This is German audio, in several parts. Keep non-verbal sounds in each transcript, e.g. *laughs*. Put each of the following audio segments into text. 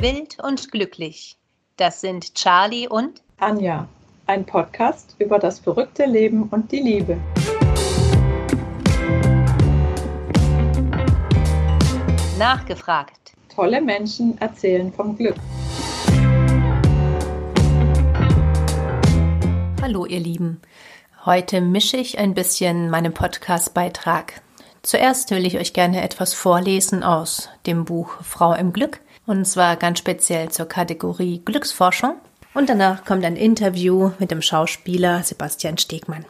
Wild und glücklich. Das sind Charlie und Anja, ein Podcast über das verrückte Leben und die Liebe. Nachgefragt. Tolle Menschen erzählen vom Glück. Hallo ihr Lieben. Heute mische ich ein bisschen meinen Podcast-Beitrag. Zuerst will ich euch gerne etwas vorlesen aus dem Buch Frau im Glück und zwar ganz speziell zur Kategorie Glücksforschung. Und danach kommt ein Interview mit dem Schauspieler Sebastian Stegmann.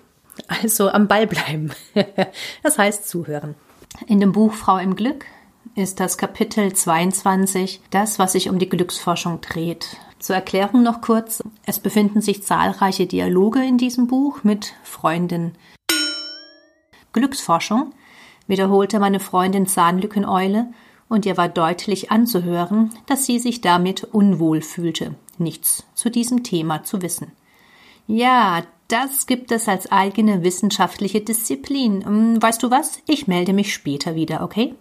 Also am Ball bleiben. *laughs* das heißt zuhören. In dem Buch Frau im Glück ist das Kapitel 22 das, was sich um die Glücksforschung dreht. Zur Erklärung noch kurz. Es befinden sich zahlreiche Dialoge in diesem Buch mit Freundinnen. Glücksforschung wiederholte meine Freundin Zahnlückeneule und ihr war deutlich anzuhören, dass sie sich damit unwohl fühlte, nichts zu diesem Thema zu wissen. Ja, das gibt es als eigene wissenschaftliche Disziplin. Hm, weißt du was? Ich melde mich später wieder, okay?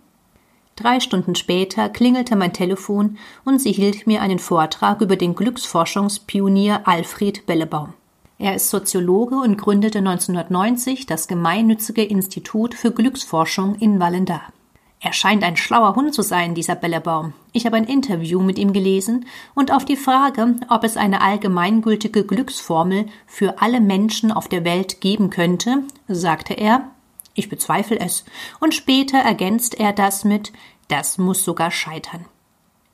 Drei Stunden später klingelte mein Telefon und sie hielt mir einen Vortrag über den Glücksforschungspionier Alfred Bellebaum. Er ist Soziologe und gründete 1990 das gemeinnützige Institut für Glücksforschung in Wallendar. Er scheint ein schlauer Hund zu sein, dieser Bellebaum. Ich habe ein Interview mit ihm gelesen und auf die Frage, ob es eine allgemeingültige Glücksformel für alle Menschen auf der Welt geben könnte, sagte er, ich bezweifle es, und später ergänzt er das mit, das muss sogar scheitern.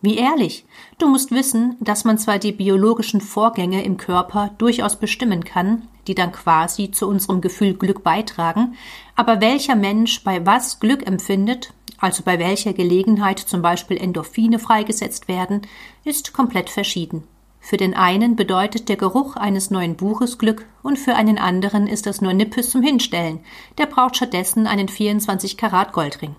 Wie ehrlich. Du musst wissen, dass man zwar die biologischen Vorgänge im Körper durchaus bestimmen kann, die dann quasi zu unserem Gefühl Glück beitragen, aber welcher Mensch bei was Glück empfindet, also bei welcher Gelegenheit zum Beispiel Endorphine freigesetzt werden, ist komplett verschieden. Für den einen bedeutet der Geruch eines neuen Buches Glück und für einen anderen ist das nur Nippes zum Hinstellen. Der braucht stattdessen einen 24 Karat Goldring.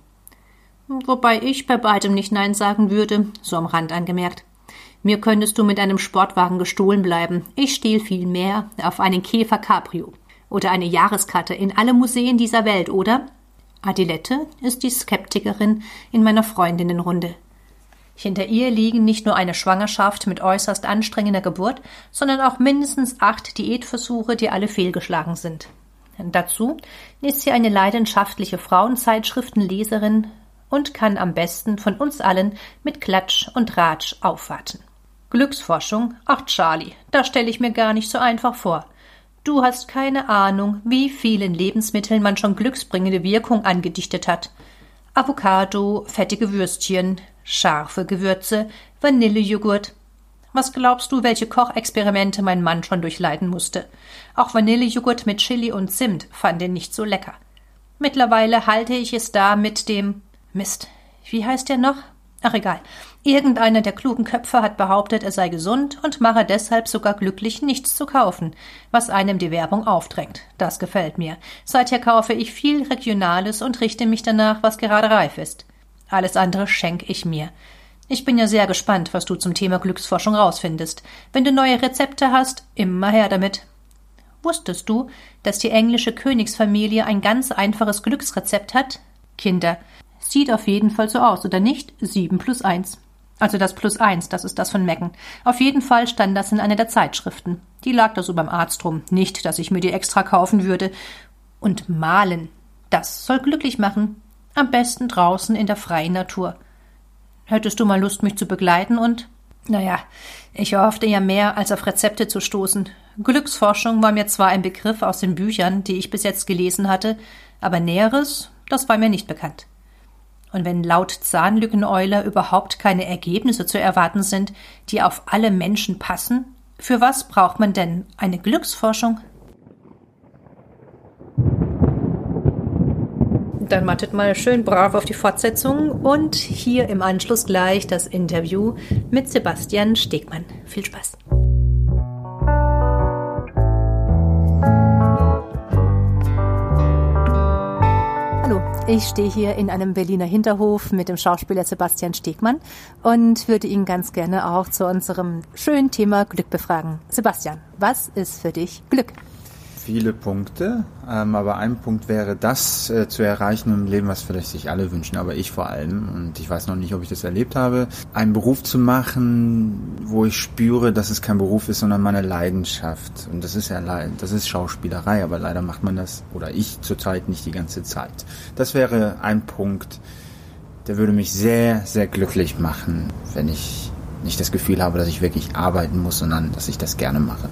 Wobei ich bei beidem nicht Nein sagen würde, so am Rand angemerkt. Mir könntest du mit einem Sportwagen gestohlen bleiben. Ich stehl viel mehr auf einen Käfer Cabrio. Oder eine Jahreskarte in alle Museen dieser Welt, oder? Adilette ist die Skeptikerin in meiner Freundinnenrunde. Hinter ihr liegen nicht nur eine Schwangerschaft mit äußerst anstrengender Geburt, sondern auch mindestens acht Diätversuche, die alle fehlgeschlagen sind. Dazu ist sie eine leidenschaftliche Frauenzeitschriftenleserin und kann am besten von uns allen mit Klatsch und Ratsch aufwarten. Glücksforschung? Ach, Charlie, das stelle ich mir gar nicht so einfach vor. Du hast keine Ahnung, wie vielen Lebensmitteln man schon glücksbringende Wirkung angedichtet hat. Avocado, fettige Würstchen, scharfe Gewürze, Vanillejoghurt. Was glaubst du, welche Kochexperimente mein Mann schon durchleiden musste? Auch Vanillejoghurt mit Chili und Zimt fand er nicht so lecker. Mittlerweile halte ich es da mit dem Mist. Wie heißt der noch? Ach egal. Irgendeiner der klugen Köpfe hat behauptet, er sei gesund und mache deshalb sogar glücklich, nichts zu kaufen, was einem die Werbung aufdrängt. Das gefällt mir. Seither kaufe ich viel Regionales und richte mich danach, was gerade reif ist. Alles andere schenke ich mir. Ich bin ja sehr gespannt, was du zum Thema Glücksforschung rausfindest. Wenn du neue Rezepte hast, immer her damit. Wusstest du, dass die englische Königsfamilie ein ganz einfaches Glücksrezept hat? Kinder, sieht auf jeden Fall so aus, oder nicht? Sieben plus eins. Also das plus eins, das ist das von Mecken. Auf jeden Fall stand das in einer der Zeitschriften. Die lag da so beim Arzt rum. Nicht, dass ich mir die extra kaufen würde. Und malen. Das soll glücklich machen. Am besten draußen in der freien Natur. Hättest du mal Lust, mich zu begleiten und naja, ich hoffte ja mehr, als auf Rezepte zu stoßen. Glücksforschung war mir zwar ein Begriff aus den Büchern, die ich bis jetzt gelesen hatte, aber Näheres, das war mir nicht bekannt. Und wenn laut Zahnlückeneuler überhaupt keine Ergebnisse zu erwarten sind, die auf alle Menschen passen, für was braucht man denn eine Glücksforschung? Dann mattet mal schön brav auf die Fortsetzung und hier im Anschluss gleich das Interview mit Sebastian Stegmann. Viel Spaß! Ich stehe hier in einem Berliner Hinterhof mit dem Schauspieler Sebastian Stegmann und würde ihn ganz gerne auch zu unserem schönen Thema Glück befragen. Sebastian, was ist für dich Glück? Viele Punkte, ähm, aber ein Punkt wäre, das äh, zu erreichen im Leben, was vielleicht sich alle wünschen, aber ich vor allem, und ich weiß noch nicht, ob ich das erlebt habe, einen Beruf zu machen, wo ich spüre, dass es kein Beruf ist, sondern meine Leidenschaft. Und das ist ja das ist Schauspielerei, aber leider macht man das, oder ich zurzeit nicht die ganze Zeit. Das wäre ein Punkt, der würde mich sehr, sehr glücklich machen, wenn ich nicht das Gefühl habe, dass ich wirklich arbeiten muss, sondern dass ich das gerne mache.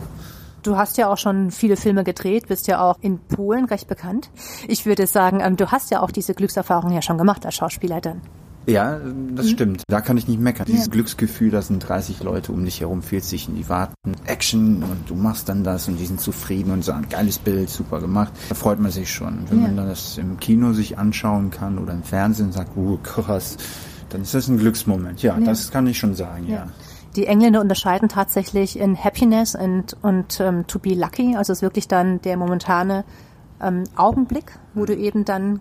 Du hast ja auch schon viele Filme gedreht, bist ja auch in Polen recht bekannt. Ich würde sagen, ähm, du hast ja auch diese Glückserfahrung ja schon gemacht als Schauspieler dann. Ja, das mhm. stimmt. Da kann ich nicht meckern. Dieses ja. Glücksgefühl, da sind 30 Leute um dich herum, 40 und die warten Action und du machst dann das und die sind zufrieden und sagen, geiles Bild, super gemacht. Da freut man sich schon. Und wenn ja. man das im Kino sich anschauen kann oder im Fernsehen und sagt, uh, krass, dann ist das ein Glücksmoment. Ja, ja. das kann ich schon sagen, ja. Die Engländer unterscheiden tatsächlich in Happiness und, und ähm, To Be Lucky. Also es ist wirklich dann der momentane ähm, Augenblick, wo du eben dann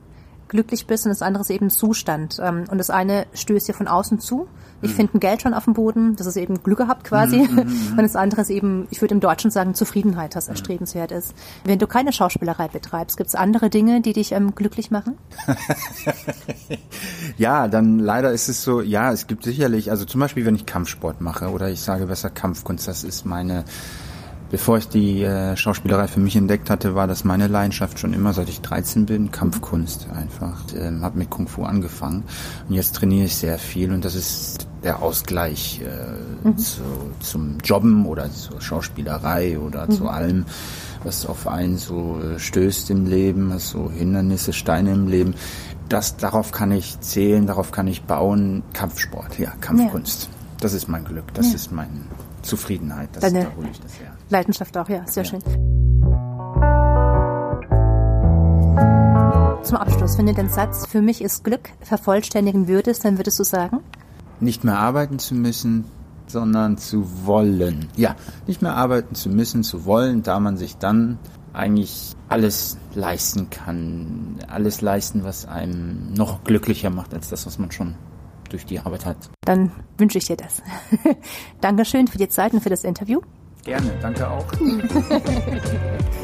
glücklich bist und das andere ist eben Zustand. Ähm, und das eine stößt dir von außen zu. Ich mhm. finde ein Geld schon auf dem Boden, das ist eben Glück gehabt quasi. Mhm, mhm, *laughs* und das andere ist eben, ich würde im Deutschen sagen, Zufriedenheit, das erstrebenswert ist. Wenn du keine Schauspielerei betreibst, gibt es andere Dinge, die dich ähm, glücklich machen? *laughs* ja, dann leider ist es so, ja, es gibt sicherlich, also zum Beispiel, wenn ich Kampfsport mache oder ich sage besser Kampfkunst, das ist meine Bevor ich die äh, Schauspielerei für mich entdeckt hatte, war das meine Leidenschaft schon immer, seit ich 13 bin, Kampfkunst einfach. Ähm, habe mit Kung Fu angefangen und jetzt trainiere ich sehr viel und das ist der Ausgleich äh, mhm. zu, zum Jobben oder zur Schauspielerei oder mhm. zu allem, was auf einen so äh, stößt im Leben, was so Hindernisse, Steine im Leben. Das, darauf kann ich zählen, darauf kann ich bauen. Kampfsport, ja, Kampfkunst. Ja. Das ist mein Glück, das ja. ist meine Zufriedenheit. Das, Deine da hole ich das her. Leidenschaft auch, ja, sehr ja. schön. Zum Abschluss, wenn du den Satz, für mich ist Glück, vervollständigen würdest, dann würdest du sagen? Nicht mehr arbeiten zu müssen, sondern zu wollen. Ja, nicht mehr arbeiten zu müssen, zu wollen, da man sich dann eigentlich alles leisten kann. Alles leisten, was einem noch glücklicher macht als das, was man schon durch die Arbeit hat. Dann wünsche ich dir das. *laughs* Dankeschön für die Zeit und für das Interview. Gerne, danke auch. *laughs*